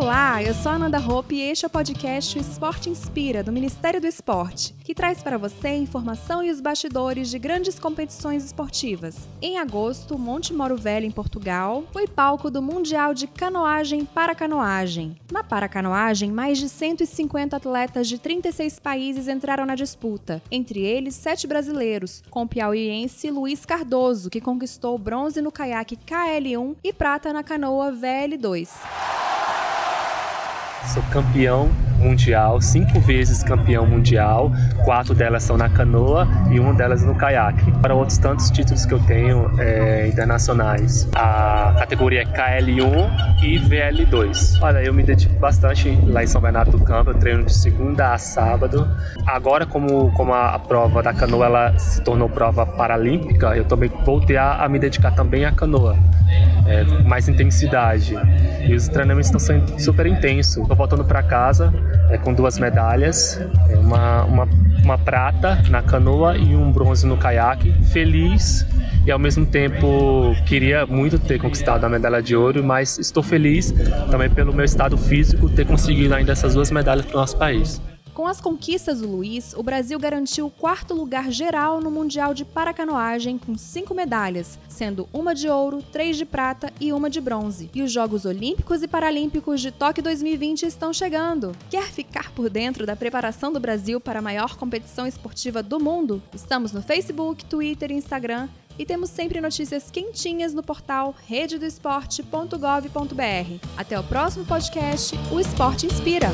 Olá, eu sou a Ananda Hope e este é o podcast Esporte Inspira, do Ministério do Esporte, que traz para você informação e os bastidores de grandes competições esportivas. Em agosto, Monte Moro Velho, em Portugal, foi palco do Mundial de Canoagem para Canoagem. Na Paracanoagem, mais de 150 atletas de 36 países entraram na disputa, entre eles sete brasileiros, com o piauiense Luiz Cardoso, que conquistou bronze no caiaque KL1 e prata na canoa VL2. Sou campeão mundial, cinco vezes campeão mundial, quatro delas são na canoa e uma delas no caiaque. Para outros tantos títulos que eu tenho é, internacionais, a categoria é KL1 e VL2. Olha, eu me dedico bastante lá em São Bernardo do Campo, eu treino de segunda a sábado. Agora, como, como a, a prova da canoa ela se tornou prova paralímpica, eu também voltei a, a me dedicar também à canoa é, mais intensidade. E os treinamentos estão sendo super intensos. Estou voltando para casa é, com duas medalhas, é, uma, uma, uma prata na canoa e um bronze no caiaque. Feliz e ao mesmo tempo queria muito ter conquistado a medalha de ouro, mas estou feliz também pelo meu estado físico ter conseguido ainda essas duas medalhas para o nosso país. Com as conquistas do Luiz, o Brasil garantiu o quarto lugar geral no Mundial de Paracanoagem com cinco medalhas, sendo uma de ouro, três de prata e uma de bronze. E os Jogos Olímpicos e Paralímpicos de Tóquio 2020 estão chegando. Quer ficar por dentro da preparação do Brasil para a maior competição esportiva do mundo? Estamos no Facebook, Twitter e Instagram e temos sempre notícias quentinhas no portal rededoesporte.gov.br. Até o próximo podcast, o Esporte Inspira!